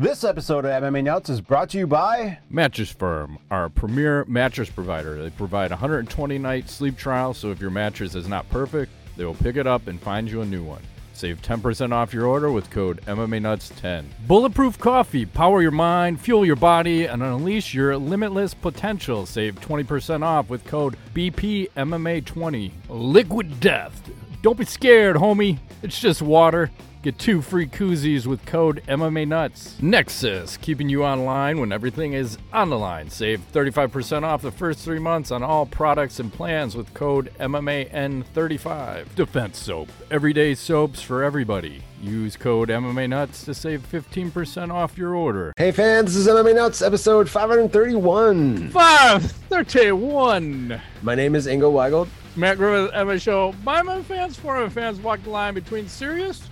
This episode of MMA Nuts is brought to you by Mattress Firm, our premier mattress provider. They provide 120 night sleep trial, so if your mattress is not perfect, they will pick it up and find you a new one. Save 10% off your order with code MMA Nuts 10 Bulletproof coffee, power your mind, fuel your body, and unleash your limitless potential. Save 20% off with code BPMMA20. Liquid Death. Don't be scared, homie. It's just water. Get two free koozies with code MMA Nuts. Nexus, keeping you online when everything is on the line. Save 35% off the first three months on all products and plans with code MMAN35. Defense Soap, everyday soaps for everybody. Use code MMA Nuts to save 15% off your order. Hey fans, this is MMA Nuts, episode 531. 531. My name is Ingo Weigel. Matt Griffith, MMA Show. My fans, for my fans, walk the line between serious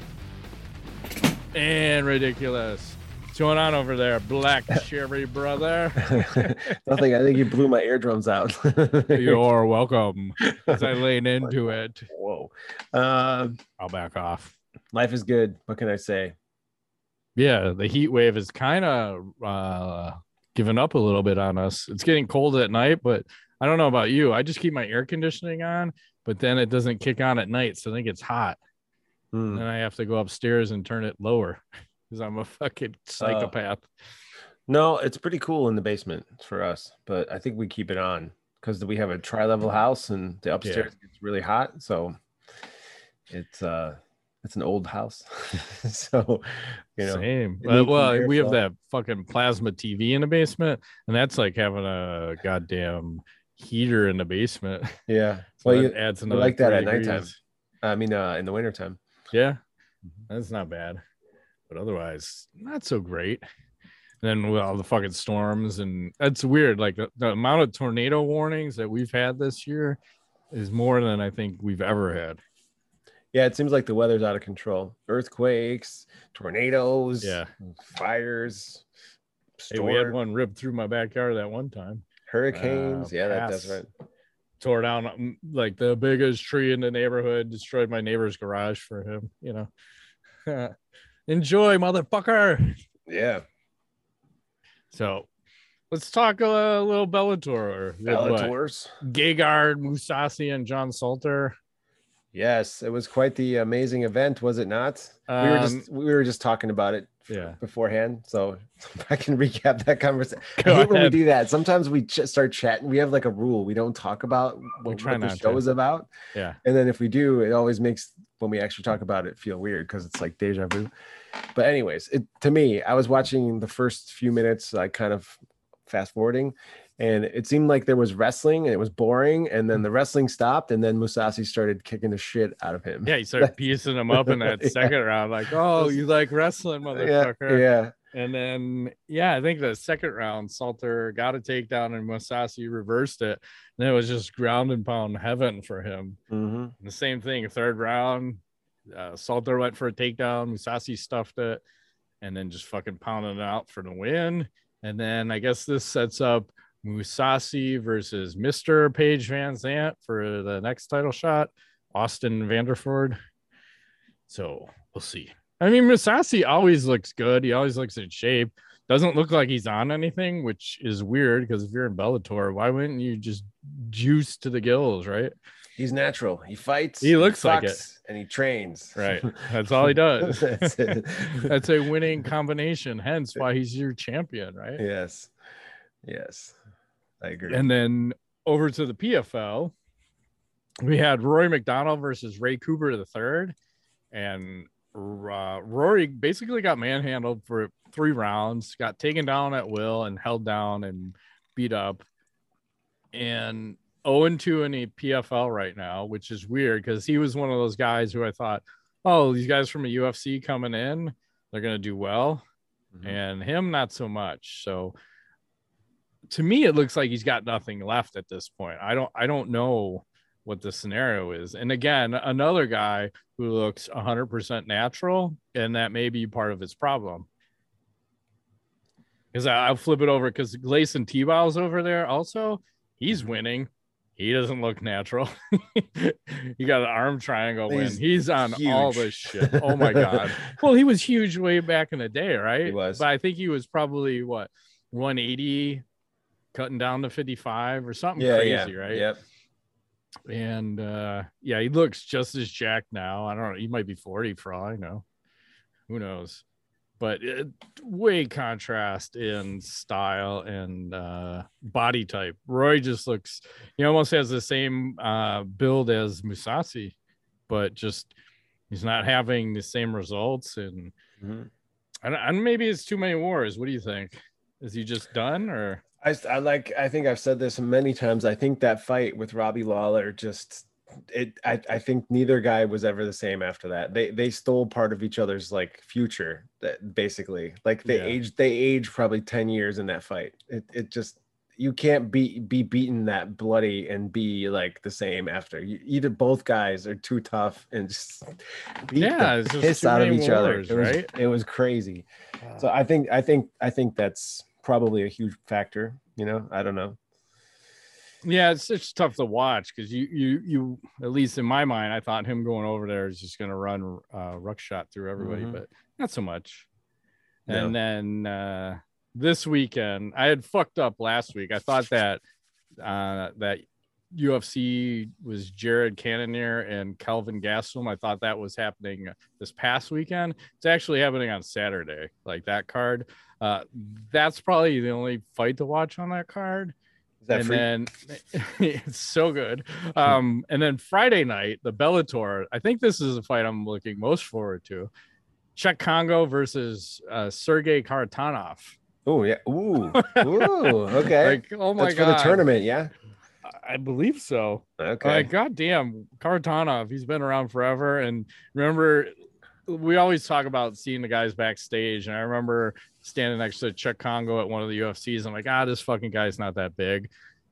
and ridiculous. What's going on over there, Black Cherry brother? Nothing. I think you blew my eardrums out. You're welcome. As I lean into it, Whoa. Uh, I'll back off. life is good. What can I say? Yeah, the heat wave is kind of uh, giving up a little bit on us. It's getting cold at night, but I don't know about you. I just keep my air conditioning on, but then it doesn't kick on at night, so then it gets hot. Hmm. Then I have to go upstairs and turn it lower because I'm a fucking psychopath. No, it's pretty cool in the basement for us, but I think we keep it on because we have a tri-level house and the upstairs gets really hot. So it's uh it's an old house. so you know Same. Uh, well, we have that fucking plasma TV in the basement, and that's like having a goddamn heater in the basement. yeah. So Well, you, adds another like that at nighttime. degrees. I mean uh in the wintertime. Yeah, Mm-hmm. that's not bad, but otherwise not so great. And then with all the fucking storms, and that's weird. Like the, the amount of tornado warnings that we've had this year is more than I think we've ever had. Yeah, it seems like the weather's out of control. Earthquakes, tornadoes, Yeah. fires, Hey, we had storm, one rip through my backyard that one time. hurricanes. Uh, yeah, that, that's pass. right. Tore down mm, like the biggest tree in the neighborhood, destroyed my neighbor's garage for him, you know. Enjoy, motherfucker. Yeah. So let's talk a little Bellator. Bellators. Gegard, Mousasi, and John Salter. Yes, it was quite the amazing event, was it not? we were Um, just we were just talking about it Yeah. beforehand, so I can recap that conversation. I Go hate when we do that. Sometimes we ch- start chatting. We have like a rule: we don't talk about what, what the show to. is about, Yeah. and then if we do, it always makes when we actually talk about it feel weird because it's like deja vu. But anyways, it to me, I was watching the first few minutes, like kind of fast forwarding, and it seemed like there was wrestling and it was boring, and then the wrestling stopped, and then Mousasi started kicking the shit out of him. Yeah, he started piecing him up in that Yeah. second round, like, oh, you like wrestling, motherfucker. yeah. And then, yeah, I think the second round, Salter got a takedown and Mousasi reversed it. And it was just ground and pound heaven for him. hmm The same thing, third round, uh, Salter went for a takedown, Mousasi stuffed it, and then just fucking pounded it out for the win. And then I guess this sets up Mousasi versus Mr. Paige VanZant for the next title shot, Austin Vanderford. So we'll see. I mean, Mousasi always looks good. He always looks in shape. Doesn't look like he's on anything, which is weird because if you're in Bellator, why wouldn't you just juice to the gills, right? He's natural. He fights. He looks like it. and he trains. Right. That's all he does. That's. That's a winning combination. Hence why he's your champion, right? yes, yes, I agree. And then over to the PFL, we had Rory MacDonald versus Ray Cooper the third, and uh, Rory basically got manhandled for three rounds, got taken down at will and held down and beat up, and 0 2 in the PFL right now, which is weird because he was one of those guys who I thought, oh, these guys from a UFC coming in, they're gonna do well Mhm. and him not so much so to me it looks like he's got nothing left at this point i don't i don't know what the scenario is and again another guy who looks 100% natural and that may be part of his problem because i'll flip it over because Gleison Tibau's over there also he's winning he doesn't look natural. you got an arm triangle He's win. He's on all huge. this shit. Oh my god. well, he was huge way back in the day, right? He was. But I think he was probably what 180 cutting down to 55 or something yeah, crazy, yeah, right? Yep. And uh yeah, he looks just as jacked now. I don't know. He might be 40 for all I know. Who knows? But it, way contrast in style and uh body type. Roy just looks he almost has the same uh build as Mousasi, but just he's not having the same results and Mhm. I and maybe it's too many wars. What do you think? Is he just done or I, I like I think I've said this many times. I think that fight with Robbie Lawler just it I, I think neither guy was ever the same after that. They they stole part of each other's like future that basically. Like they Yeah. aged they aged probably 10 years in that fight. It it just you can't be be beaten that bloody and be like the same after. You, either both guys are too tough and just beat Yeah, the it's just piss out of many each other. wars, It was, right? it was crazy. So I think I think I think that's probably a huge factor. You know, I don't know. Yeah, it's it's tough to watch because you you you at least in my mind, I thought him going over there is just gonna run uh ruck shot through everybody, Mhm. but not so much. No. And then uh this weekend, I had fucked up last week. I thought that uh that UFC was Jared Cannonier and Kelvin Gastelum. I thought that was happening this past weekend. It's actually happening on Saturday, like that card. Uh that's probably the only fight to watch on that card Is that and free? then it's so good. Um, and then Friday night, the Bellator. I think this is the fight I'm looking most forward to. Cheick Kongo versus uh, Sergei Kharitonov. Oh yeah. Ooh. Ooh. Okay. Like, oh my That's god, for the tournament, yeah. I believe so. Okay. Like, goddamn, Kharitonov. He's been around forever. And remember, we always talk about seeing the guys backstage. And I remember standing next to Cheick Kongo at one of the UFCs. I'm like, ah, this fucking guy's not that big.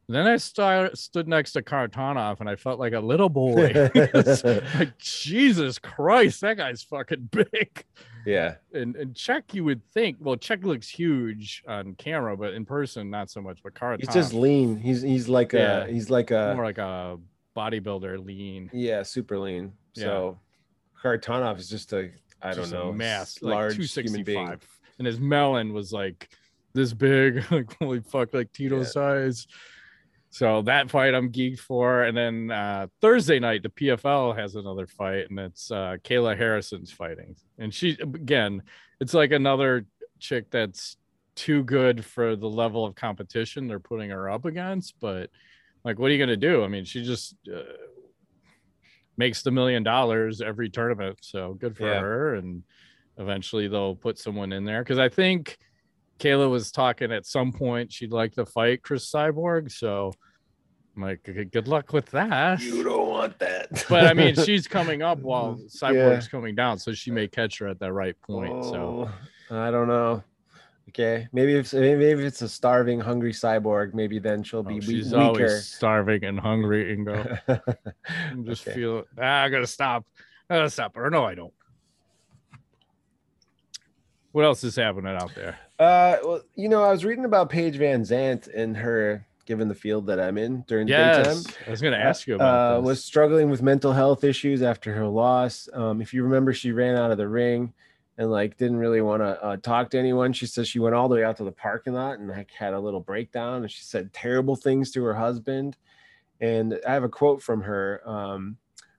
Then I st- stood next to Kharitonov and I felt like a little boy. Like, Jesus Christ, that guy's fucking big. yeah. And, and Cheick, you would think, well, Cheick looks huge on camera, but in person, not so much. But Kharitonov. He's just lean. He's he's like Yeah. a he's like a more like a bodybuilder, lean. yeah, super lean. Yeah. So Kharitonov is just a I don't just a know mass, large like human being. 265. And his melon was like this big, like holy fuck, like Tito Yeah. size. So that fight I'm geeked for. And then uh, Thursday night, the PFL has another fight, and it's uh, Kayla Harrison's fighting. And she, again, it's like another chick that's too good for the level of competition they're putting her up against. But like, what are you going to do? I mean, she just uh, makes the million dollars every tournament. So good for Yeah. her. And eventually they'll put someone in there because I think Kayla was talking at some point she'd like to fight Cris Cyborg. So I'm like, "Good- good luck with that. You don't want that. But I mean, she's coming up while Yeah. Cyborg's coming down, so she may catch her at that right point. So Oh, I don't know. Okay, maybe if maybe if it's a starving, hungry cyborg, maybe then she'll be Oh, she's weaker. always starving and hungry. Ingo, I'm just Okay. feel ah, I gotta stop. I gotta stop her. No, I don't. What else is happening out there? Uh, well, you know, I was reading about Paige VanZant and her, given the field that I'm in during the daytime. Yes, I was gonna ask you about uh, this. was struggling with mental health issues after her loss. Um, if you remember, she ran out of the ring and like didn't really want to uh, talk to anyone. She says she went all the way out to the parking lot and like had a little breakdown. And she said terrible things to her husband. And I have a quote from her um,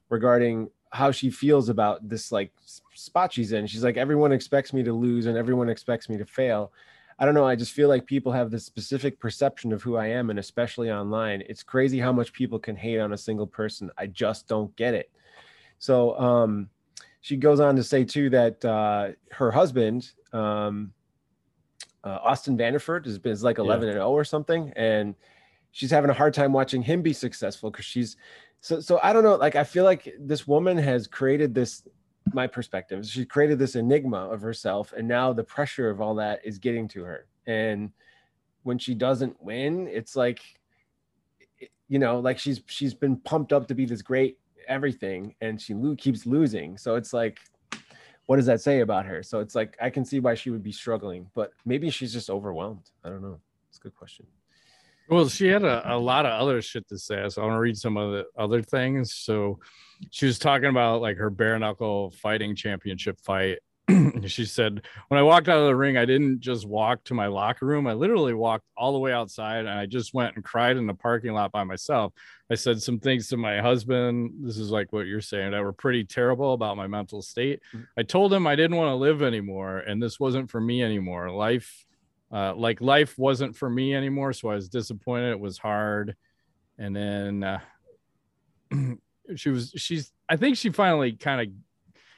regarding how she feels about this like spot she's in. She's like, everyone expects me to lose and everyone expects me to fail. I don't know. I just feel like people have this specific perception of who I am, and especially online. It's crazy how much people can hate on a single person. I just don't get it. So um, she goes on to say too that uh, her husband, um, uh, Austin Vanderford, is, is like 11 and 0 or something, and she's having a hard time watching him be successful because she's so so. I don't know. Like I feel like this woman has created this. My perspective. She created this enigma of herself, and now the pressure of all that is getting to her. And when she doesn't win, it's like, you know, like she's she's been pumped up to be this great everything, and she lo- keeps losing. So it's like, what does that say about her? So it's like I can see why she would be struggling, but maybe she's just overwhelmed. I don't know. It's a good question. Well, she had a, a lot of other shit to say, so I want to read some of the other things. So she was talking about like her bare knuckle fighting championship fight. she said, When I walked out of the ring, I didn't just walk to my locker room. I literally walked all the way outside and I just went and cried in the parking lot by myself. I said some things to my husband. This is like what you're saying that were pretty terrible about my mental state. Mm-hmm. I told him I didn't want to live anymore and this wasn't for me anymore. Life, uh, like life wasn't for me anymore. So I was disappointed. It was hard. And then, uh, she was she's i think she finally kind of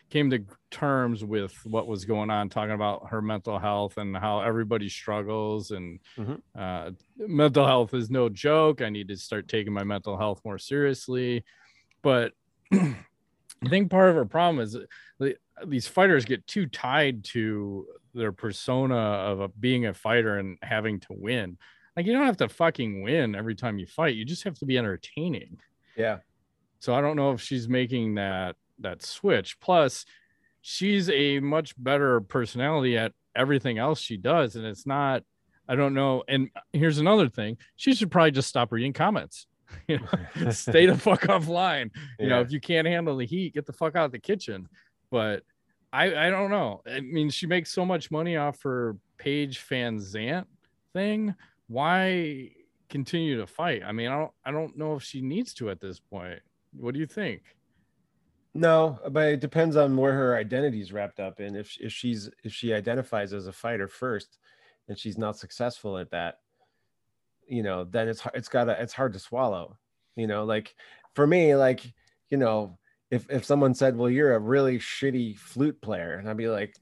came to terms with what was going on talking about her mental health and how everybody struggles and mm-hmm. uh, mental health is no joke i need to start taking my mental health more seriously but i think part of her problem is these fighters get too tied to their persona of a, being a fighter and having to win like you don't have to fucking win every time you fight you just have to be entertaining yeah so I don't know if she's making that that switch. Plus, she's a much better personality at everything else she does, and it's not. I don't know. And uh, here's another thing: she should probably just stop reading comments. You know, stay the fuck offline. You yeah. know, if you can't handle the heat, get the fuck out of the kitchen. But I, I don't know. I mean, she makes so much money off her Paige VanZant thing. Why continue to fight? I mean, I don't, I don't know if she needs to at this point. What do you think? No, but it depends on where her identity is wrapped up in. If if she's if she identifies as a fighter first, and she's not successful at that, you know, then it's it's gotta it's hard to swallow. You know, like for me, like you know, if if someone said, "Well, you're a really shitty flute player," and I'd be like,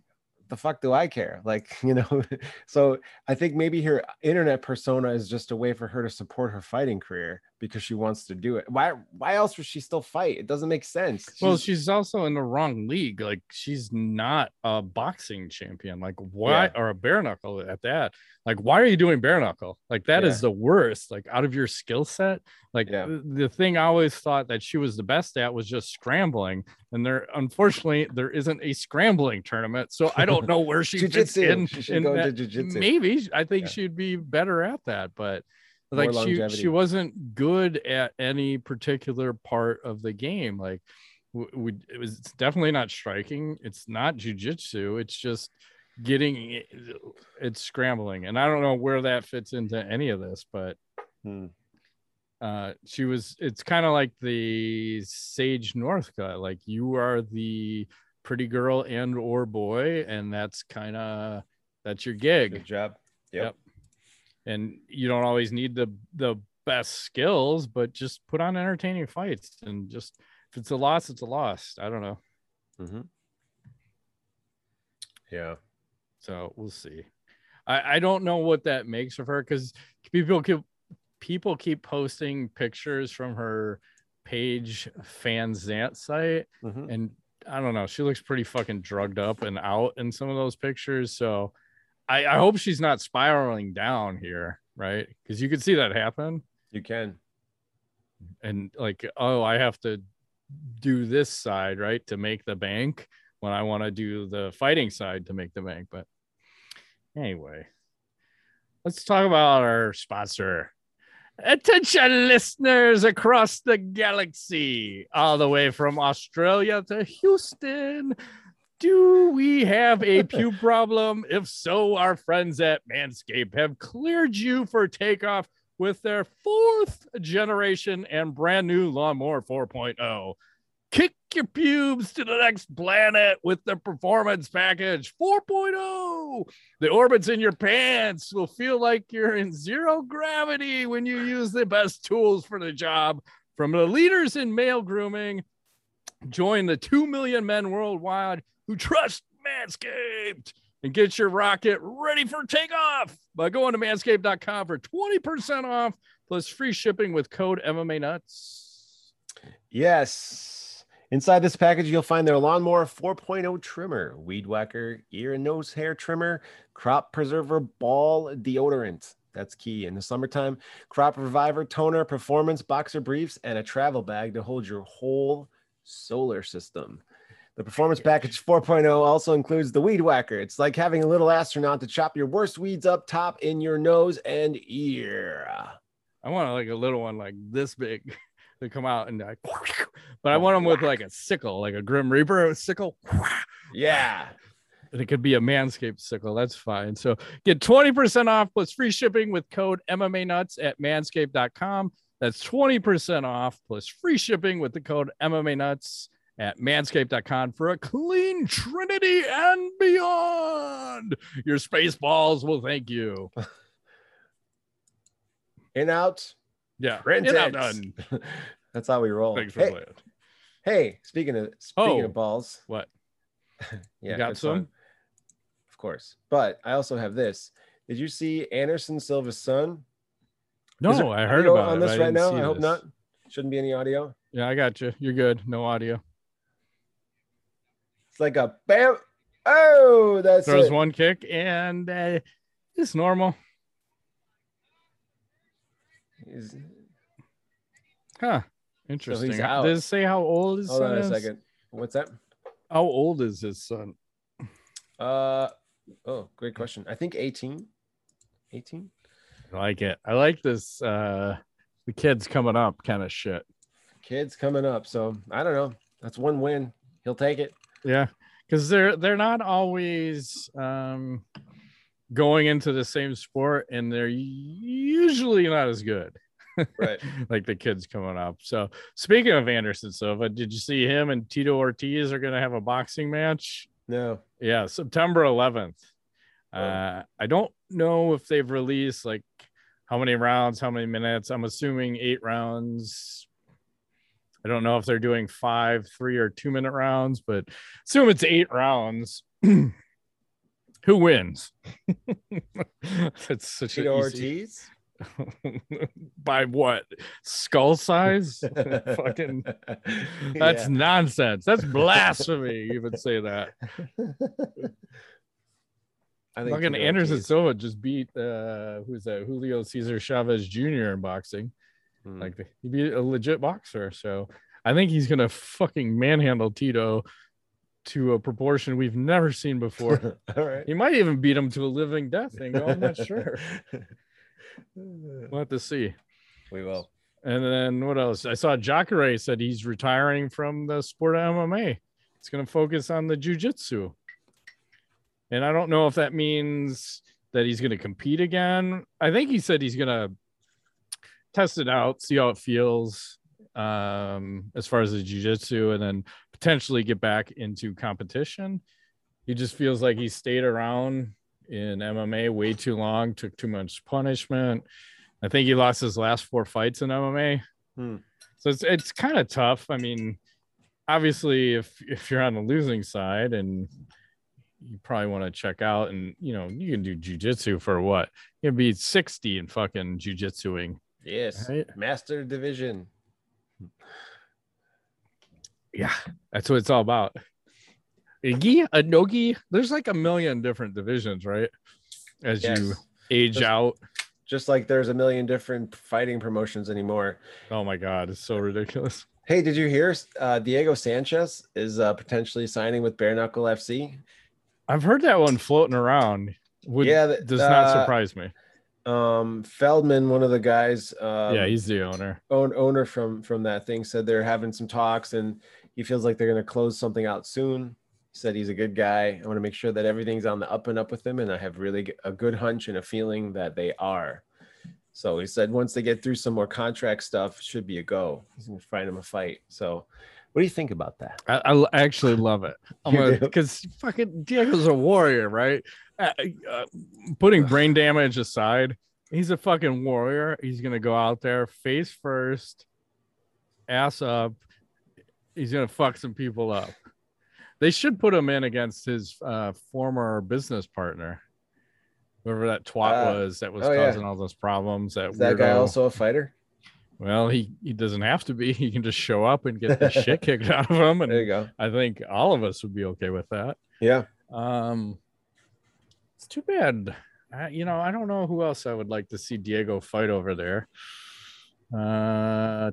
the fuck do I care? Like, you know, so I think maybe her internet persona is just a way for her to support her fighting career because she wants to do it. Why why else would she still fight? It doesn't make sense. She's, well, she's also in the wrong league. Like she's not a boxing champion. Like why yeah. or a bare knuckle at that? Like why are you doing bare knuckle? Like that yeah. is the worst. Like out of your skill set. Like yeah. the, the thing I always thought that she was the best at was just scrambling. And there unfortunately there isn't a scrambling tournament. So I don't know where she fits in. She in that. Maybe I think she'd be better at that, but like she she wasn't good at any particular part of the game. Like we, it was definitely not striking. It's not jujitsu. It's just getting it's scrambling. And i don't know where that fits into any of this but hmm. uh she was it's kind of like the sage north guy like you are the pretty girl and or boy and that's kind of that's your gig. Good job. Yep. yep and you don't always need the the best skills, but just put on entertaining fights and just if it's a loss, it's a loss. I don't know. Mm-hmm. Yeah. So we'll see. I, I don't know what that makes of her because people keep people keep posting pictures from her Paige VanZant site, mm-hmm. and I don't know. She looks pretty fucking drugged up and out in some of those pictures. So I, I hope she's not spiraling down here, right? Because you could see that happen. You can. And like, oh, I have to do this side, right, to make the bank when I want to do the fighting side to make the bank. But anyway, let's talk about our sponsor. Attention, listeners across the galaxy, all the way from Australia to Houston. Do we have a pube problem? If so, our friends at Manscaped have cleared you for takeoff with their fourth generation and brand new lawnmower 4.0. Kick your pubes to the next planet with the performance package 4.0. The orbits in your pants will feel like you're in zero gravity when you use the best tools for the job from the leaders in male grooming. Join the 2 million men worldwide who trust Manscaped and get your rocket ready for takeoff by going to manscaped.com for 20% off plus free shipping with code MMA Nuts. Yes. Inside this package, you'll find their Lawnmower 4.0 trimmer, Weed Whacker, ear and nose hair trimmer, Crop Preserver ball deodorant. That's key in the summertime. Crop Reviver toner, performance boxer briefs, and a travel bag to hold your whole solar system. The performance package 4.0 also includes the weed whacker. It's like having a little astronaut to chop your worst weeds up top in your nose and ear. I want like a little one like this big to come out and like, but I want them with like a sickle, like a Grim Reaper sickle. Yeah. And it could be a Manscaped sickle. That's fine. So get 20% off plus free shipping with code MMA Nuts at manscaped.com. That's 20% off plus free shipping with the code MMA Nuts at manscaped.com for a clean trinity and beyond. Your space balls will thank you. In out. Yeah. Print in, out, done. That's how we roll. Thanks for Hey, playing. hey, speaking of speaking Oh. of balls, What? yeah, you got some? Of course. But I also have this. Did you see Anderson Silva's son? No, I heard about on it. this I right now. I hope this. not. Shouldn't be any audio. Yeah, I got you. You're good. No audio. It's like a bam. Oh, that's Throws it. one kick and uh, it's normal. He's- Huh. Interesting. out. Does it say how old is his hold son on a is? second. What's that? How old is his son? Uh oh, great question. I think 18. 18? I like it. I like this uh the kids coming up kind of shit. Kids coming up. So I don't know. That's one win. He'll take it. Yeah. Because they're they're not always um going into the same sport and they're usually not as good. Right. like the kids coming up. So speaking of Anderson Silva, did you see him and Tito Ortiz are gonna have a boxing match? No. Yeah, September 11th. Oh. Uh, I don't know if they've released like how many rounds, how many minutes. I'm assuming eight rounds. I don't know if they're doing five, three, or two minute rounds, but assume it's eight rounds. Who wins? It's such Tito Ortiz? by what skull size? Fucking that's Yeah. nonsense. That's blasphemy. You would say that. I think Fucking Anderson Silva just beat uh who's that? Julio Cesar Chavez Jr. in boxing. Hmm. Like he'd be a legit boxer. So I think he's gonna fucking manhandle Tito to a proportion we've never seen before. All right. he might even beat him to a living death. Go, I'm not sure. We'll have to see. we will. And then what else? I saw Jacare said he's retiring from the sport of MMA. He's going to focus on the jujitsu. And I don't know if that means that he's going to compete again. I think he said he's going to test it out, see how it feels um, as far as the jujitsu, and then potentially get back into competition. He just feels like he stayed around in MMA way too long, took too much punishment. I think he lost his last four fights in MMA. Hmm. So it's it's kind of tough. I mean, obviously, if if you're on the losing side and you probably want to check out, and you know, you can do jujitsu for what? You can be 60 and fucking jujitsuing. Yes. Right. Master division. Yeah, that's what it's all about. Igi, a nogi. There's like a million different divisions, right? As you age Just- out. Just like there's a million different fighting promotions anymore. Oh my god, it's so ridiculous. Hey, did you hear uh, Diego Sanchez is uh, potentially signing with Bare Knuckle FC? I've heard that one floating around. Would, Yeah, th- does not uh, surprise me. Um, Feldman, one of the guys, um, yeah, he's the owner. own, owner from from that thing, said they're having some talks, and he feels like they're going to close something out soon. He said he's a good guy. I want to make sure that everything's on the up and up with him, and I have really a good hunch and a feeling that they are. So he said once they get through some more contract stuff, should be a go. He's going to find him a fight. So, what do you think about that? I actually love it. Because fucking Diego's a warrior, right? Uh, uh, putting brain damage aside, he's a fucking warrior. He's gonna go out there face first, ass up. He's gonna fuck some people up. They should put him in against his uh, former business partner, whoever that twat Uh, was that was oh, yeah. causing all those problems. That Is that guy also a fighter? Well, he he doesn't have to be. He can just show up and get the shit kicked out of him, There you and go. I think all of us would be okay with that. Yeah. Um, it's too bad. I, you know, I don't know who else I would like to see Diego fight over there. Uh,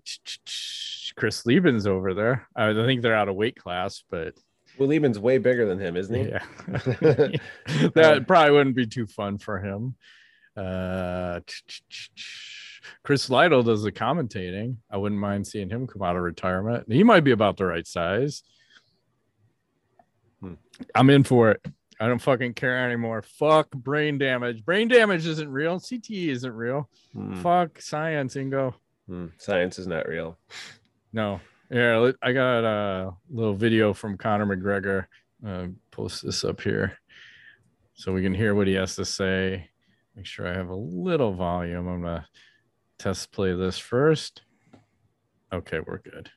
Chris Leben's over there. I think they're out of weight class, but Well, Leben's way bigger than him, isn't he? yeah, that probably wouldn't be too fun for him. Uh, Chris Lytle does the commentating. I wouldn't mind seeing him come out of retirement. He might be about the right size. Hmm. I'm in for it. I don't fucking care anymore. Fuck brain damage. Brain damage isn't real. CTE isn't real. Hmm. Fuck science, Ingo. Hmm. Science is not real. No. Yeah, I got a little video from Conor McGregor. Uh, post this up here so we can hear what he has to say. Make sure I have a little volume. I'm gonna test play this first. Okay, we're good.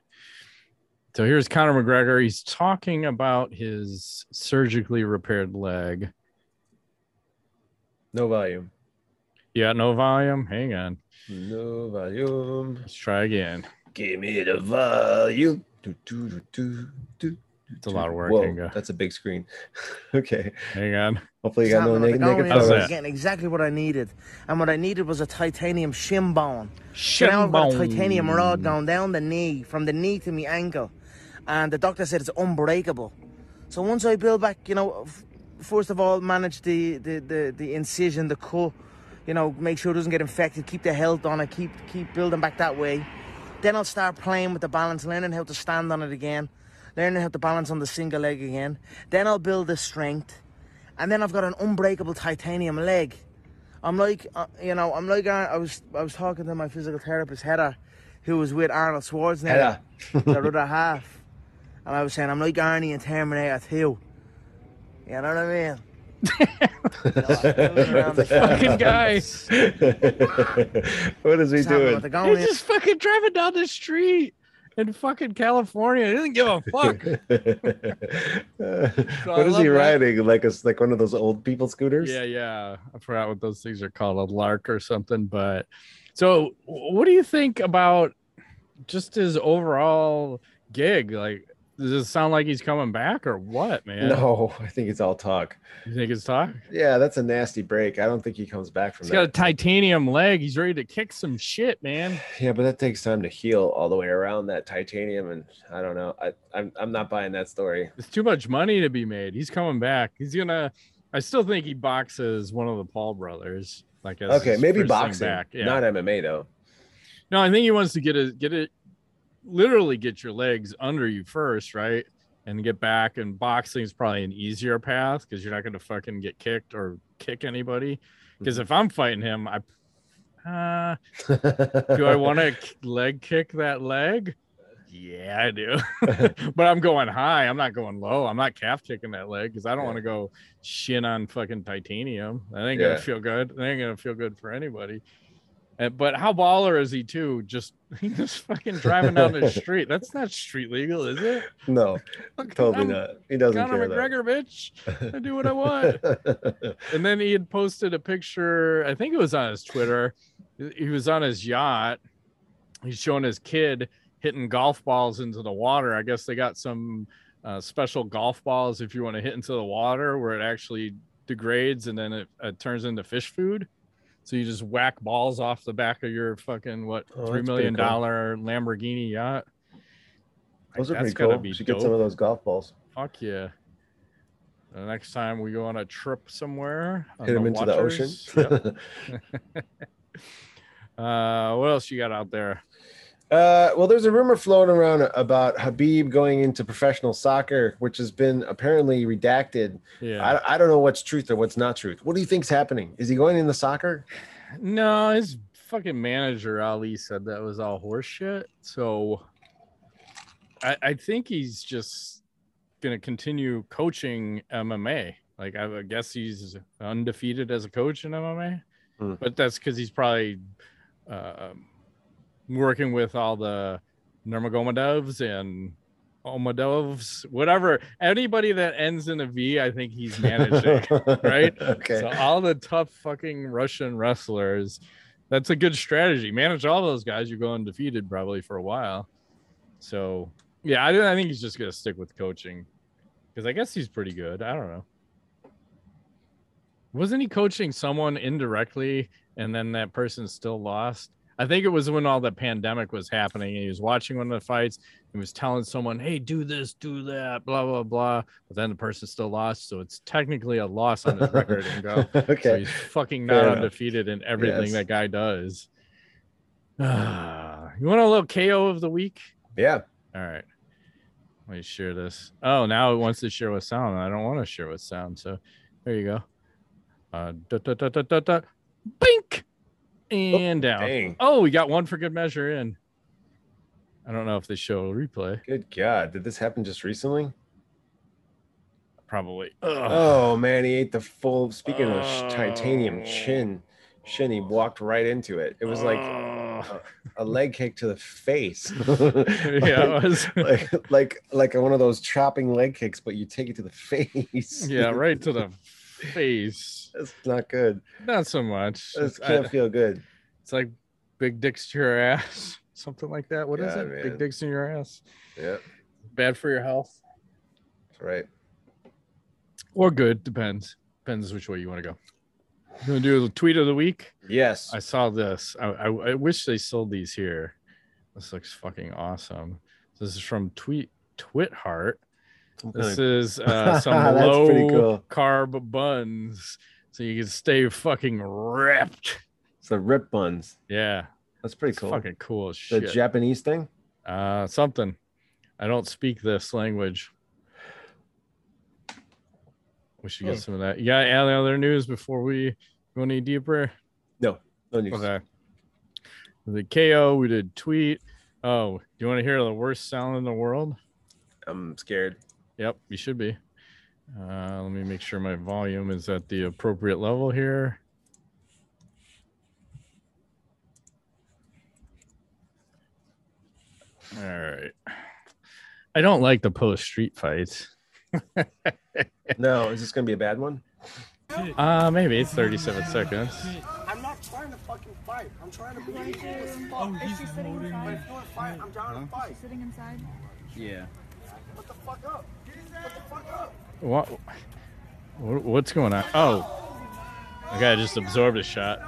So here's Conor McGregor. He's talking about his surgically repaired leg. No volume. Yeah, no volume. Hang on. No volume. Let's try again. Give me the volume. Do, do, do, It's a lot of work, Whoa, Ingo. that's a big screen. okay. Hang on. Hopefully you got no Something neg- negative going in, How's I that? was photos. getting exactly what I needed, and what I needed was a titanium shin bone. So now I've got a titanium rod going down the knee, from the knee to my ankle, and the doctor said it's unbreakable. So once I build back, you know, f- first of all, manage the the, the, the incision, the cut, you know, make sure it doesn't get infected, keep the health on it, keep keep building back that way. Then I'll start playing with the balance, learning how to stand on it again, learning how to balance on the single leg again. Then I'll build the strength, and then I've got an unbreakable titanium leg. I'm like, uh, you know, I'm like, Ar- I was, I was talking to my physical therapist Heather, who was with Arnold Schwarzenegger, the other half, and I was saying I'm like Arnie in Terminator 2. You know what I mean? You know, moving around the Fucking guy. what is he Just doing? what they're going He's just fucking driving down the street in fucking California. He doesn't give a fuck. what is love he that. riding? Like a like one of those old people scooters? yeah, yeah. I forgot what those things are called, a lark or something. But so, what do you think about just his overall gig? Like, does it sound like he's coming back or what, man? No, I think it's all talk. You think it's talk? Yeah, that's a nasty break. I don't think he comes back from He's got a titanium leg. He's ready to kick some shit, man. yeah, but that takes time to heal all the way around that titanium, and I don't know. I I'm I'm not buying that story. It's too much money to be made. He's coming back. He's gonna. I still think he boxes one of the Paul brothers. Like as Okay, maybe boxing, back. Yeah. not MMA though. No, I think he wants to get a get it, literally get your legs under you first, right? And get back. And boxing is probably an easier path because you're not going to fucking get kicked or kick anybody. Because if I'm fighting him, I, uh, do I want to leg kick that leg? Yeah, I do. but I'm going high. I'm not going low. I'm not calf kicking that leg because I don't Yeah. want to go shin on fucking titanium. That ain't Yeah. gonna feel good. That ain't gonna feel good for anybody. And, but how baller is he too? Just he just fucking driving down the street. That's not street legal, is it? no, Fuck, totally I'm not. He doesn't Conor care. McGregor, bitch. I do what I want. And then he had posted a picture. I think it was on his Twitter. He was on his yacht. He's showing his kid hitting golf balls into the water. I guess they got some uh, special golf balls if you want to hit into the water where it actually degrades and then it, it turns into fish food. So you just whack balls off the back of your fucking what Oh, three million cool. dollar Lamborghini yacht. those are pretty cool. be You should get some of those golf balls. Fuck yeah. The next time we go on a trip somewhere, Hit them into the ocean. Yep. uh, what else you got out there? Uh, well, there's a rumor floating around about Khabib going into professional soccer, which has been apparently redacted. Yeah. I, I don't know what's truth or what's not truth. What do you think's happening? Is he going into soccer? no, his fucking manager Ali said that was all horseshit. So I, I think he's just gonna continue coaching MMA. Like I, I guess he's undefeated as a coach in MMA, Hmm. but that's because he's probably uh, working with all the Nurmagomedovs and Omedovs, whatever. Anybody that ends in a V, I think he's managing. right? Okay. So all the tough fucking Russian wrestlers, that's a good strategy. Manage all those guys, you go undefeated probably for a while. So yeah, I, I think he's just gonna stick with coaching because I guess he's pretty good. I don't know. Wasn't he coaching someone indirectly and then that person still lost? I think it was when all the pandemic was happening. And he was watching one of the fights. He was telling someone, "Hey, do this, do that, blah blah blah." But then the person still lost, so it's technically a loss on his record. And go, so okay. he's fucking not undefeated in everything Yes. that guy does. you want a little KO of the week? Yeah. All right. Let me share this. Oh, now it wants to share with sound. I don't want to share with sound. So there you go. Uh, da, da, da, da, da, da. Bink Oh, and down. Dang. Oh, we got one for good measure in. I don't know if they show a replay. Good God. Did this happen just recently? Probably. Ugh. Oh man, he ate the full. Speaking of Oh. titanium chin, shin, he walked right into it. It was like oh. Ugh. a leg kick to the face. yeah, it was. like like like one of those chopping leg kicks, but you take it to the face. yeah, right to the face. That's not good. Not so much. This can't feel good. It's like big dicks to your ass, something like that. What is Yeah, it? man. Big dicks in your ass. Yeah, Bad for your health that's right. or good, depends. Depends which way you want to go. You want to do the tweet of the week? Yes. I saw this. I, I, I wish they sold these here. This looks fucking awesome. This is from Tweet Twit Heart. Some This is uh, some low cool. carb buns, so you can stay fucking ripped. it's the rip buns. Yeah, That's pretty it's cool. fucking cool as the. Japanese thing. Uh, something. I don't speak this language. We should get Hmm. some of that. You got any other news before we go any deeper? No, No news. Okay. The KO, we did tweet. Oh, do you want to hear the worst sound in the world? I'm scared. Yep, you should be. Uh, let me make sure my volume is at the appropriate level here. All right. I don't like the post street fights. No, is this gonna be a bad one? Uh, maybe it's 37 seconds. I'm not trying to fucking fight. I'm trying to be Right equal as fuck. Oh, is she sitting But inside? if you want to fight, I'm down to fight. She's sitting inside. Yeah. What the fuck up? What the fuck up? What? what- What's going on? Oh, the guy just absorbed a shot.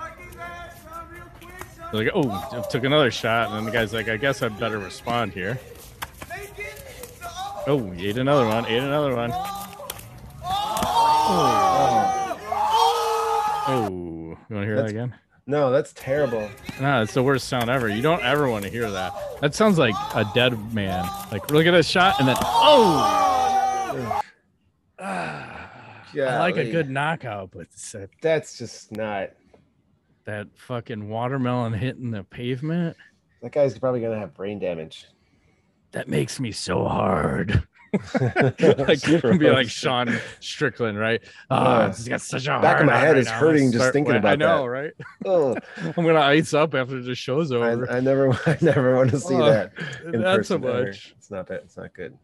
Like, oh, took another shot, and then the guy's like, I guess I'd better respond here. Oh, he ate another one. Ate another one. Oh, oh. you want to hear that again? No, that's terrible. No, it's the worst sound ever. You don't ever want to hear that. That sounds like a dead man. Like, look at this shot, and then oh. I like a good knockout, but that, That's just not. that fucking watermelon hitting the pavement That guy's probably gonna have brain damage. that makes me so hard. like you can be like Sean Strickland, right? Oh, Uh, he's got such a back of my head right is now. hurting just thinking with- I know, that. right? Oh, I'm gonna ice up after the show's over. I, I never, I never want to see Oh, that. in Not so person ever. much. It's not bad. It's not good.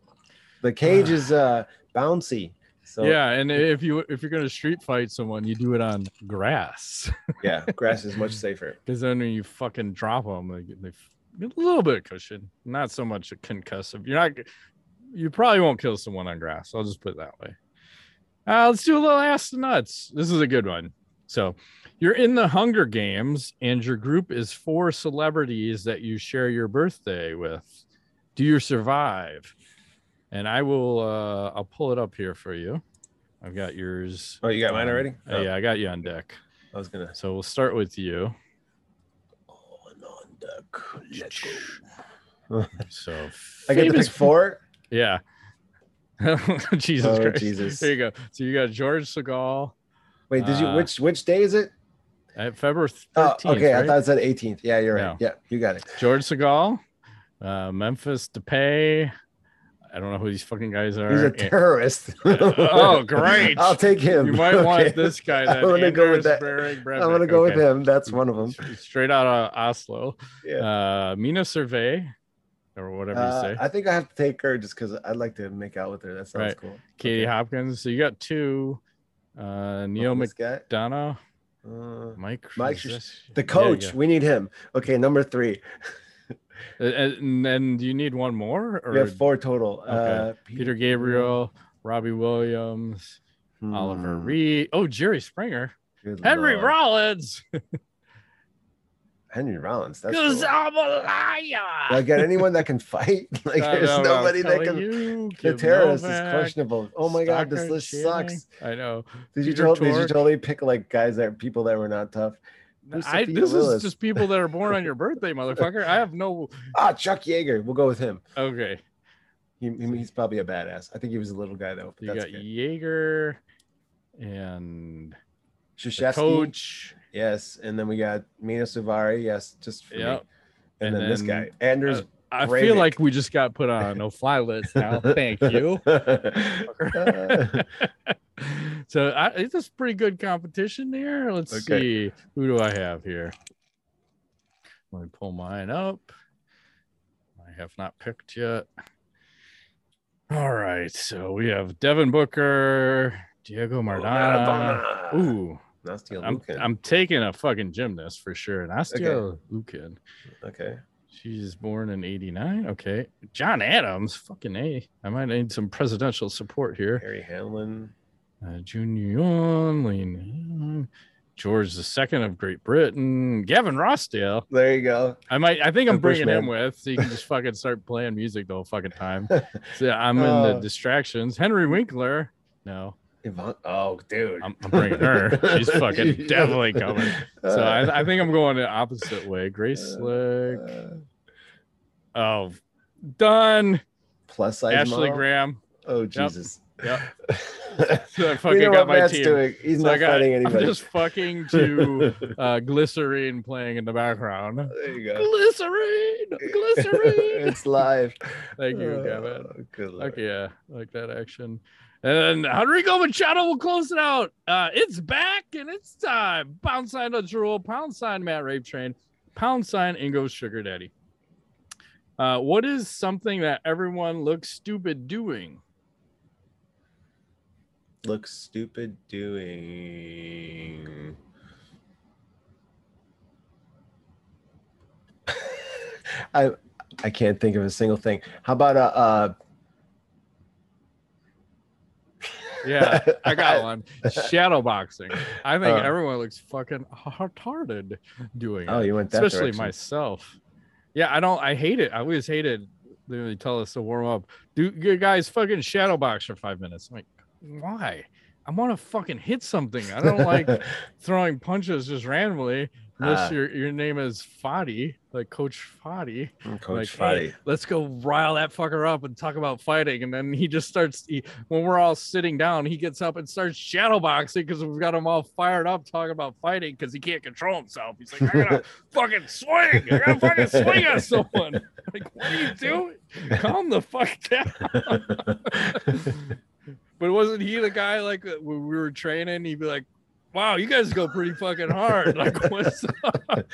The cage is uh bouncy. So yeah, and if you if you're gonna street fight someone, you do it on grass. yeah, grass is much safer. Because then when you fucking drop them, they, get- they a little bit of cushion, not so much a concussive. You're not, you probably won't kill someone on grass. I'll just put it that way. Uh, let's do a little ass to nuts. This is a good one. So, you're in the Hunger Games, and your group is four celebrities that you share your birthday with. Do you survive? And I will. uh I'll pull it up here for you. I've got yours. Oh, you got mine already? uh, Oh. yeah, I got you on deck. I was gonna. So we'll start with you. On on deck. Let's So I get to pick four. Yeah. Jesus Oh, Christ. Jesus. There you go. So you got George Segal Wait, did you? Uh, Which which day is it? at February 13th. Oh, okay. I thought it said 18th. Yeah, you're right. No. Yeah, you got it. George Segal, uh, Memphis Depay. I don't know who these fucking guys are. He's a terrorist. Oh, great. I'll take him. you might want this guy. I'm gonna go with that. Behring I Breivik. want to go with him. That's one of them. Straight out of Oslo. Yeah. Uh, Mina Suvari, or whatever you Uh, say. I think I have to take her just because I'd like to make out with her. That sounds Right. cool. Katie okay. Hopkins. So you got two. Uh, Neil Oh. McDonough, Uh, Mike. Mike is Sh- this- the Yeah, coach. yeah. We need him. Okay, number three. Uh, And then do you need one more? Or We have four total. Uh, Peter Gabriel, Robbie Williams, Oliver Hmm, Reed. Oh, Jerry Springer, good Henry lord. Rollins. Henry Rollins. That's Because cool. I'm a liar. like got anyone that can fight. Like there's know, nobody that can. You, The terrorist is questionable. Oh my god, this list sucks. I know. Did you, Peter tell, did you totally pick like guys that people that were not tough? I, this Willis? is just people that are born on your birthday, motherfucker. I have no. Ah, Chuck Yeager. We'll go with him. Okay, He, he- he's probably a badass. I think he was a little guy though. But you that's got good. Yeager and Krzyzewski, coach. yes, and then we got Mina Suvari, yes, just for me. And, And then, this guy, Anders. uh, I Breivik. feel like we just got put on a no-fly list now. Thank you. Uh, so I, it's a pretty good competition here. Let's Okay. see who do I have here. Let me pull mine up. I have not picked yet. All right, so we have Devin Booker, Diego oh, Maradona. Maradona. Ooh, Nastia I'm I'm taking a fucking gymnast for sure. Nastia Liukin. okay. She's born in '89. Okay, John Adams. Fucking a. I might need some presidential support here. Harry Hamlin. Uh, Junior Young, George II of Great Britain, Gavin Rossdale. There you go. I might. I think I'm The bringing him with, so you can just fucking start playing music the whole fucking time. So I'm in the Oh. distractions. Henry Winkler. No, Yvonne. Oh, dude. I'm, I'm bringing her. She's fucking definitely coming. So Uh, I, I think I'm going the opposite way. Grace Slick. uh, Oh, done. plus size Ashley model? Graham. Oh Jesus. Yep. So I we fucking know got what my Matt's team. doing. He's So not got, fighting I'm just fucking to uh, glycerine playing in the background. There you go. Glycerine, glycerine. it's live. Thank you, Gavin. Oh, Good. Okay, yeah, like that action. And then Enrico Machado will close it out. Uh, it's back and it's time. Pound sign the drool, pound sign Matt Rape Train, pound sign Ingo Sugar Daddy. Uh, what is something that everyone looks stupid doing? Looks stupid doing. I I can't think of a single thing. How about uh, uh Yeah, I got one. Shadow boxing. I think Uh. everyone looks fucking retarded doing Oh, it. you went that especially direction. myself. Yeah, I don't. I hate it. I always hated. They tell us to warm up. Do you guys fucking shadow box for five minutes? I'm like, why? I want to fucking hit something. I don't like throwing punches just randomly. Unless Ah. your your name is Fadi, like Coach Fadi. Coach like, hey, let's go rile that fucker up and talk about fighting. And then he just starts, he, when we're all sitting down, he gets up and starts shadow boxing because we've got him all fired up talking about fighting because he can't control himself. He's like, I gotta fucking swing. I gotta fucking swing at someone. Like, what are you doing? Calm the fuck down. But wasn't he the guy like when we were training? He'd be like, wow, you guys go pretty fucking hard. Like, what's up?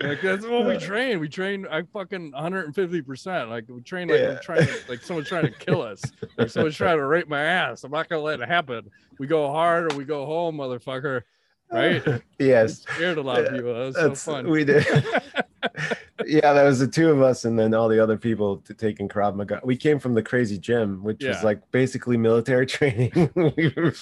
Like that's what we train. We train. I fucking 150 percent. Like we train like Yeah. we're trying to, like someone's trying to kill us. Like someone's trying to rape my ass. I'm not gonna let it happen. We go hard or we go home, motherfucker. Right? yes. Scared a lot of people. That was so That's fun. we did. Yeah, that was the two of us, and then all the other people to taking Krav Maga. We came from the crazy gym, which was like basically military training. we, were,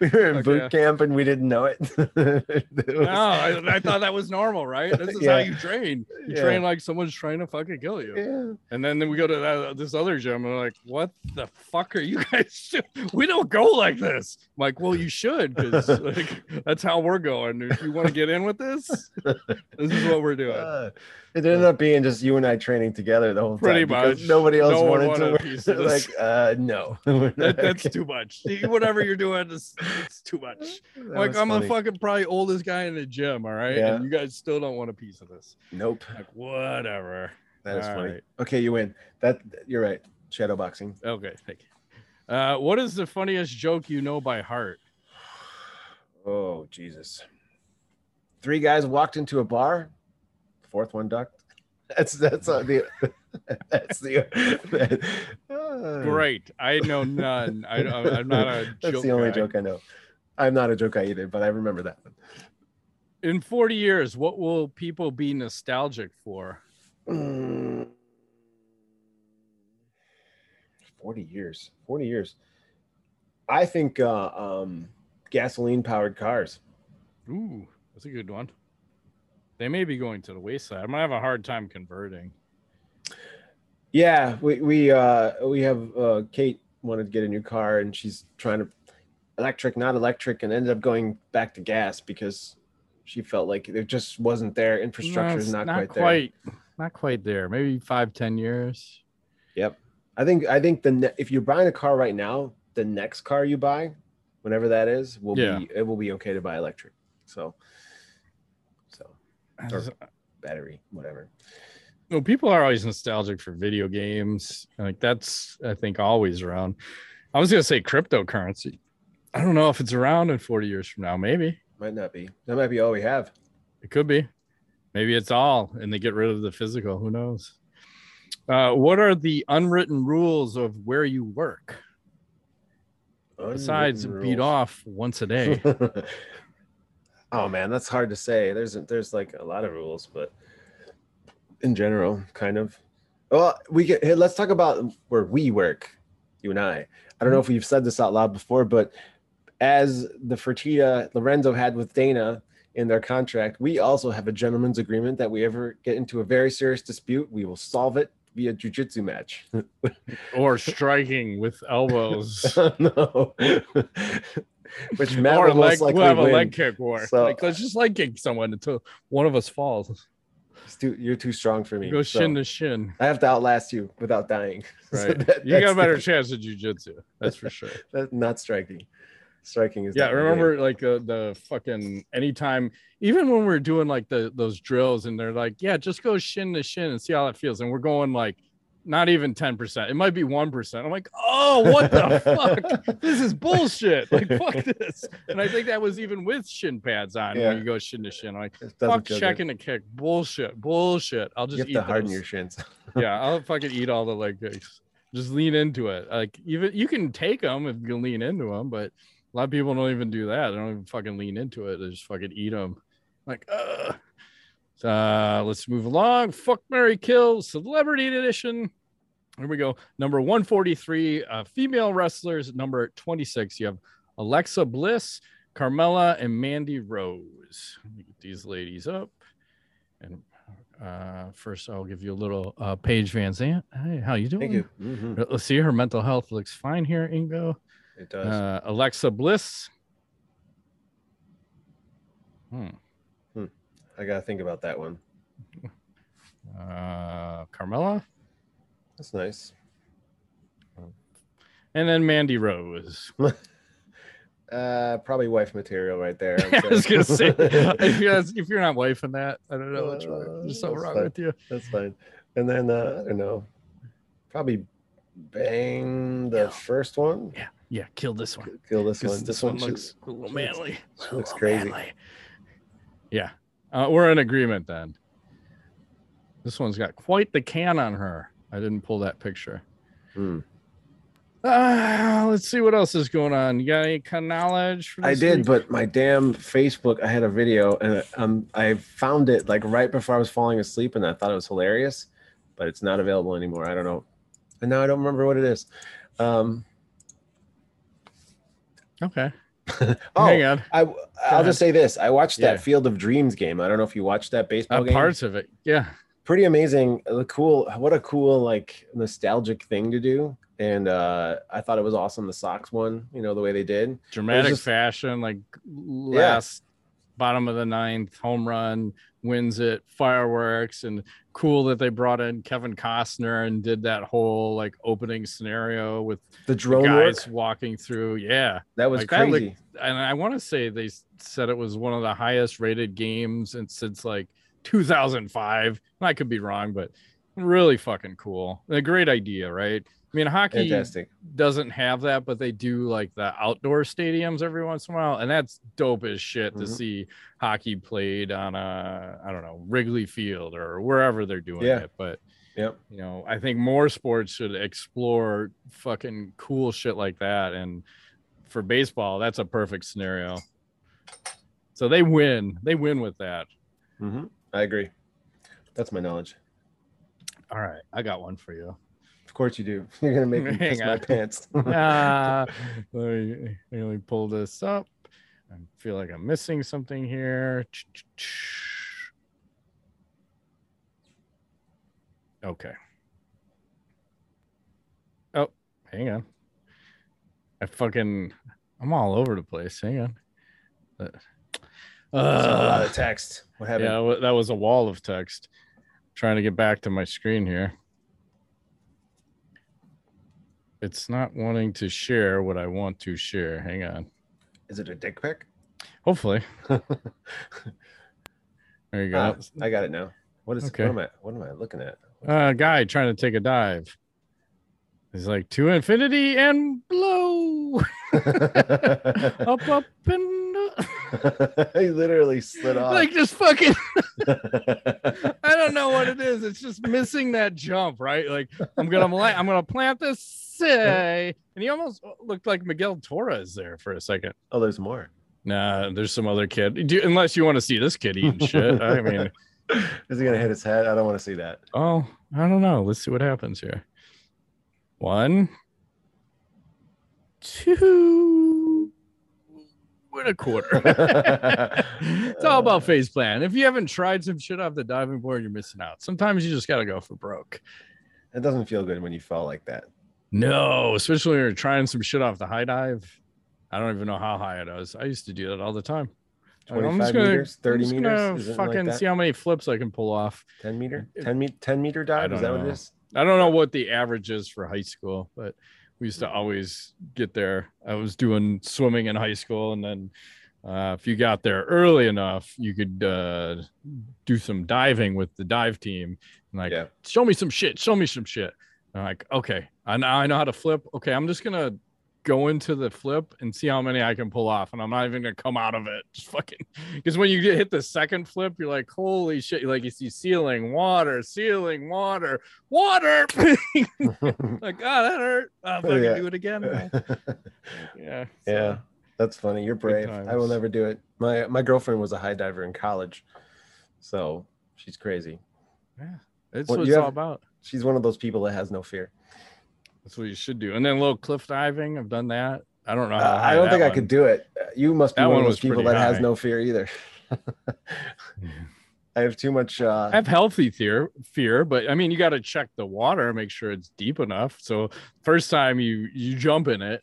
we were in Fuck boot camp, and we didn't know it. It was- No, I, I thought that was normal, right? This is Yeah. how you train. You Yeah. train like someone's trying to fucking kill you. yeah. And then, then we go to that, this other gym and we're like, what the fuck are you guys doing? We don't go like this. I'm like, well, you should, because like, that's how we're going. If you want to get in with this, this is what we're doing. Uh, it ended up being just you and I training together the whole Pretty time. because much. Nobody else No wanted wanted to. piece this. like, uh, no. That, that's okay. too much. Whatever you're doing is it's too much. That like I'm funny. the fucking probably oldest guy in the gym, all right? Yeah. And you guys still don't want a piece of this. Nope. Like, whatever. That is All funny. right. Okay, you win. That you're right. Shadow boxing. Okay, thank you. Uh, what is the funniest joke you know by heart? Oh Jesus! Three guys walked into a bar. Fourth one ducked. That's that's uh, the that's the uh, Great. I know none. I, I- I'm not a joke That's the only guy. joke I know. I'm not a joke guy either, but I remember that one. In 40 years, what will people be nostalgic for? Mm. Forty years. Forty years. I think uh, um, gasoline powered cars. Ooh, that's a good one. They may be going to the wayside. I'm gonna have a hard time converting. Yeah, we we uh we have uh Kate wanted to get a new car and she's trying to electric, not electric, and ended up going back to gas because she felt like it just wasn't there. Infrastructure No, is not, not quite, quite, not quite there. Maybe five, ten years. Yep. I think I think the ne- if you're buying a car right now, the next car you buy, whenever that is, will Yeah. be it will be okay to buy electric. So Or- battery, whatever. No, people are always nostalgic for video games. Like that's I think always around. I was gonna say cryptocurrency. I don't know if it's around in 40 years from now. Maybe Might not be. That might be all we have. it could be. Maybe it's all, and they get rid of the physical. Who knows? Uh, what are the unwritten rules of where you work besides Unwritten beat off once a day? oh man, that's hard to say. There's there's like a lot of rules, but in general, kind of. Well, we get. Hey, let's talk about where we work, you and I. I don't know mm-hmm. if we've said this out loud before, but as the Fertitta Lorenzo had with Dana in their contract, we also have a gentleman's agreement that we ever get into a very serious dispute, we will solve it via jujitsu match. or striking with elbows? no. Which Matt or will leg, likely we'll have a win. leg kick war. So- like, let's just leg kick someone until one of us falls. Too, you're too strong for me. Go so shin to shin. I have to outlast you without dying. So that- you got a better the- chance at jujitsu. That's for sure. that's not striking. Striking is yeah, my game. remember like uh, the fucking anytime, even when we're doing like the those drills and they're like, yeah, just go shin to shin and see how that feels. And we're going like not even 10%. It might be 1%. I'm like, oh, what the fuck? This is bullshit. Like, fuck this. And I think that was even with shin pads on Yeah. when you go shin to shin. I'm like, fuck good. checking a kick. Bullshit. Bullshit. I'll You just have eat to harden those. your shins. yeah, I'll fucking eat all the leg kicks. Just lean into it. Like even you can take them if you lean into them, but a lot of people don't even do that. They don't even fucking lean into it. They just fucking eat them. Like, uh, uh let's move along. Fuck Mary Kill Celebrity Edition. Here we go. Number 143, uh, female wrestlers. Number 26, you have Alexa Bliss, Carmella, and Mandy Rose. Let me get these ladies up. And uh, first, I'll give you a little uh, Paige VanZant. Hey, how you doing? Thank you. Mhm. Uh, Let's see. Her mental health looks fine here, Ingo. It does. Uh, Alexa Bliss. Hmm. I gotta think about that one. Uh, Carmella. That's nice. And then Mandy Rose. Uh, probably wife material right there. I was gonna say, if you're, if you're not wifing that, I don't know what's wrong. Uh, There's something that's wrong fine. with you. That's fine. And then uh, I don't know, probably bang the first one. Yeah, yeah. Kill this one. Kill this one. This, This, one, should- looks a little manly. looks little crazy. manly. Yeah, uh, we're in agreement then. This one's got quite the can on her. I didn't pull that picture. Hmm. Uh, let's see what else is going on. You got any kind of knowledge? For I did, week? but my damn Facebook, I had a video and um, I found it like right before I was falling asleep, and I thought it was hilarious, but it's not available anymore. I don't know, and now I don't remember what it is. Um, okay. oh, Hang on. I I'll just say this: I watched that Yeah. Field of Dreams game. I don't know if you watched that baseball Uh, game. parts of it. Yeah. Pretty amazing. The cool, what a cool like nostalgic thing to do. And uh, I thought it was awesome. The Sox one, you know, the way they did. Dramatic just- fashion, like last bottom of the ninth, home run, wins it, fireworks, and cool that they brought in Kevin Costner and did that whole like opening scenario with The the guys work walking through. Yeah. that was like, that looked- crazy. and I want to say they said it was one of the highest rated games and since like 2005. I could be wrong, but really fucking cool. A great idea, right? I mean, hockey Fantastic. doesn't have that, but they do like the outdoor stadiums every once in a while, and that's dope as shit to Mhm. see hockey played on a I don't know Wrigley Field or wherever they're doing Yeah. it. But Yep. you know, I think more sports should explore fucking cool shit like that. And for baseball, that's a perfect scenario. So they win. They win with that. hmm I agree. That's my knowledge. All right, I got one for you. Of course you do. You're gonna make me piss my pants. uh, let, me, let me pull this up. I feel like I'm missing something here. Okay. Oh, hang on. I fucking I'm all over the place. Hang on. Uh, uh, a lot uh, of text. What happened? yeah, that was a wall of text. Trying to get back to my screen here. It's not wanting to share what I want to share. Hang on. Is it a dick pic? Hopefully. There you go. Ah, I got it now. What is? Okay. What am I? What am I looking at? A guy trying to take a dive. He's like to infinity and below, up, up, and uh, he literally slid off. like just fucking. I don't know what it is. It's just missing that jump, right? Like I'm gonna I'm gonna plant this say, and he almost looked like Miguel Torres there for a second. oh, there's more. Nah, there's some other kid. Do, unless you want to see this kid eating shit. I mean, Is he gonna hit his head? I don't want to see that. oh, I don't know. Let's see what happens here. One, two, and a quarter. it's all about face plan. If you haven't tried some shit off the diving board, you're missing out. Sometimes you just got to go for broke. It doesn't feel good when you fall like that. No, especially when you're trying some shit off the high dive. I don't even know how high it is. I used to do that all the time. Like, 25 meters, 30 I'm just meters, gonna is it like fucking that? see how many flips I can pull off. 10 meter, 10 meter, 10 meter dive. Is that what know. it is? I don't know what the average is for high school, but we used to always get there. I was doing swimming in high school, and then uh, if you got there early enough, you could uh, do some diving with the dive team. And like, Yeah. show me some shit. Show me some shit. I'm like, okay, I now I know how to flip. Okay, I'm just gonna go into the flip and see how many I can pull off, and I'm not even gonna come out of it. Just fucking because when you get hit the second flip, you're like, holy shit! Like you see ceiling, water, ceiling, water, water. like, oh, that hurt. I'll fucking Yeah. do it again. yeah. so, yeah, that's funny. You're brave. I will never do it. My my girlfriend was a high diver in college, so she's crazy. yeah. It's Well, what it's all about. She's one of those people that has no fear. That's what you should do. And then a little cliff diving. I've done that. I don't know. Uh, I don't think I could do it. You must be That one one of those people that has no fear either. I have too much. Uh, I have healthy fear, fear, but I mean, you got to check the water, make sure it's deep enough. So first time you you jump in it,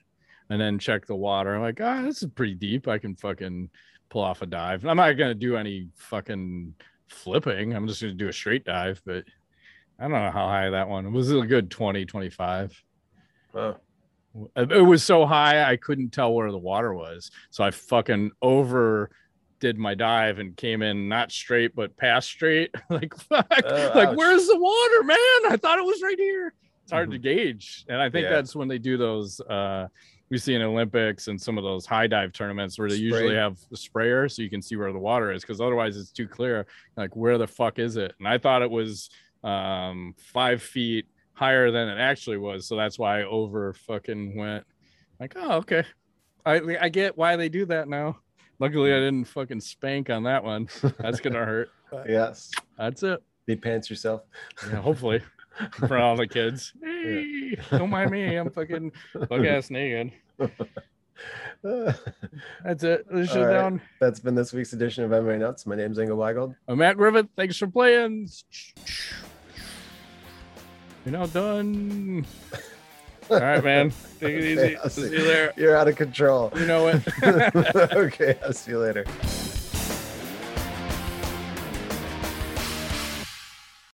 and then check the water. I'm like, ah, this is pretty deep. I can fucking pull off a dive. I'm not gonna do any fucking flipping. I'm just gonna do a straight dive. But I don't know how high that one was. It a good 20, 25. It was so high I couldn't tell where the water was. So I fucking over did my dive and came in not straight but past straight. like fuck. Oh, like ouch. where's the water, man? I thought it was right here. It's hard to gauge. And I think Mm-hmm. Yeah. that's when they do those uh we see in Olympics and some of those high dive tournaments where they usually have the sprayer so you can see where the water is because otherwise it's too clear. Like where the fuck is it? And I thought it was um five feet higher than it actually was. So that's why I over fucking went like, oh, okay. I I get why they do that now. Luckily I didn't fucking spank on that one. That's gonna hurt. Yes. that's it. Be pants yourself. Yeah, hopefully. For all the kids. Hey, don't mind me. I'm fucking bug ass naked. That's it. This shit All right. down. That's been this week's edition of MMA Nuts. My name's Ingo Weigold. I'm Matt Griffith. Thanks for playing. You're now done. All right, man. Take it easy. I'll See see- you there. You're out of control. You know it. okay, I'll see you later.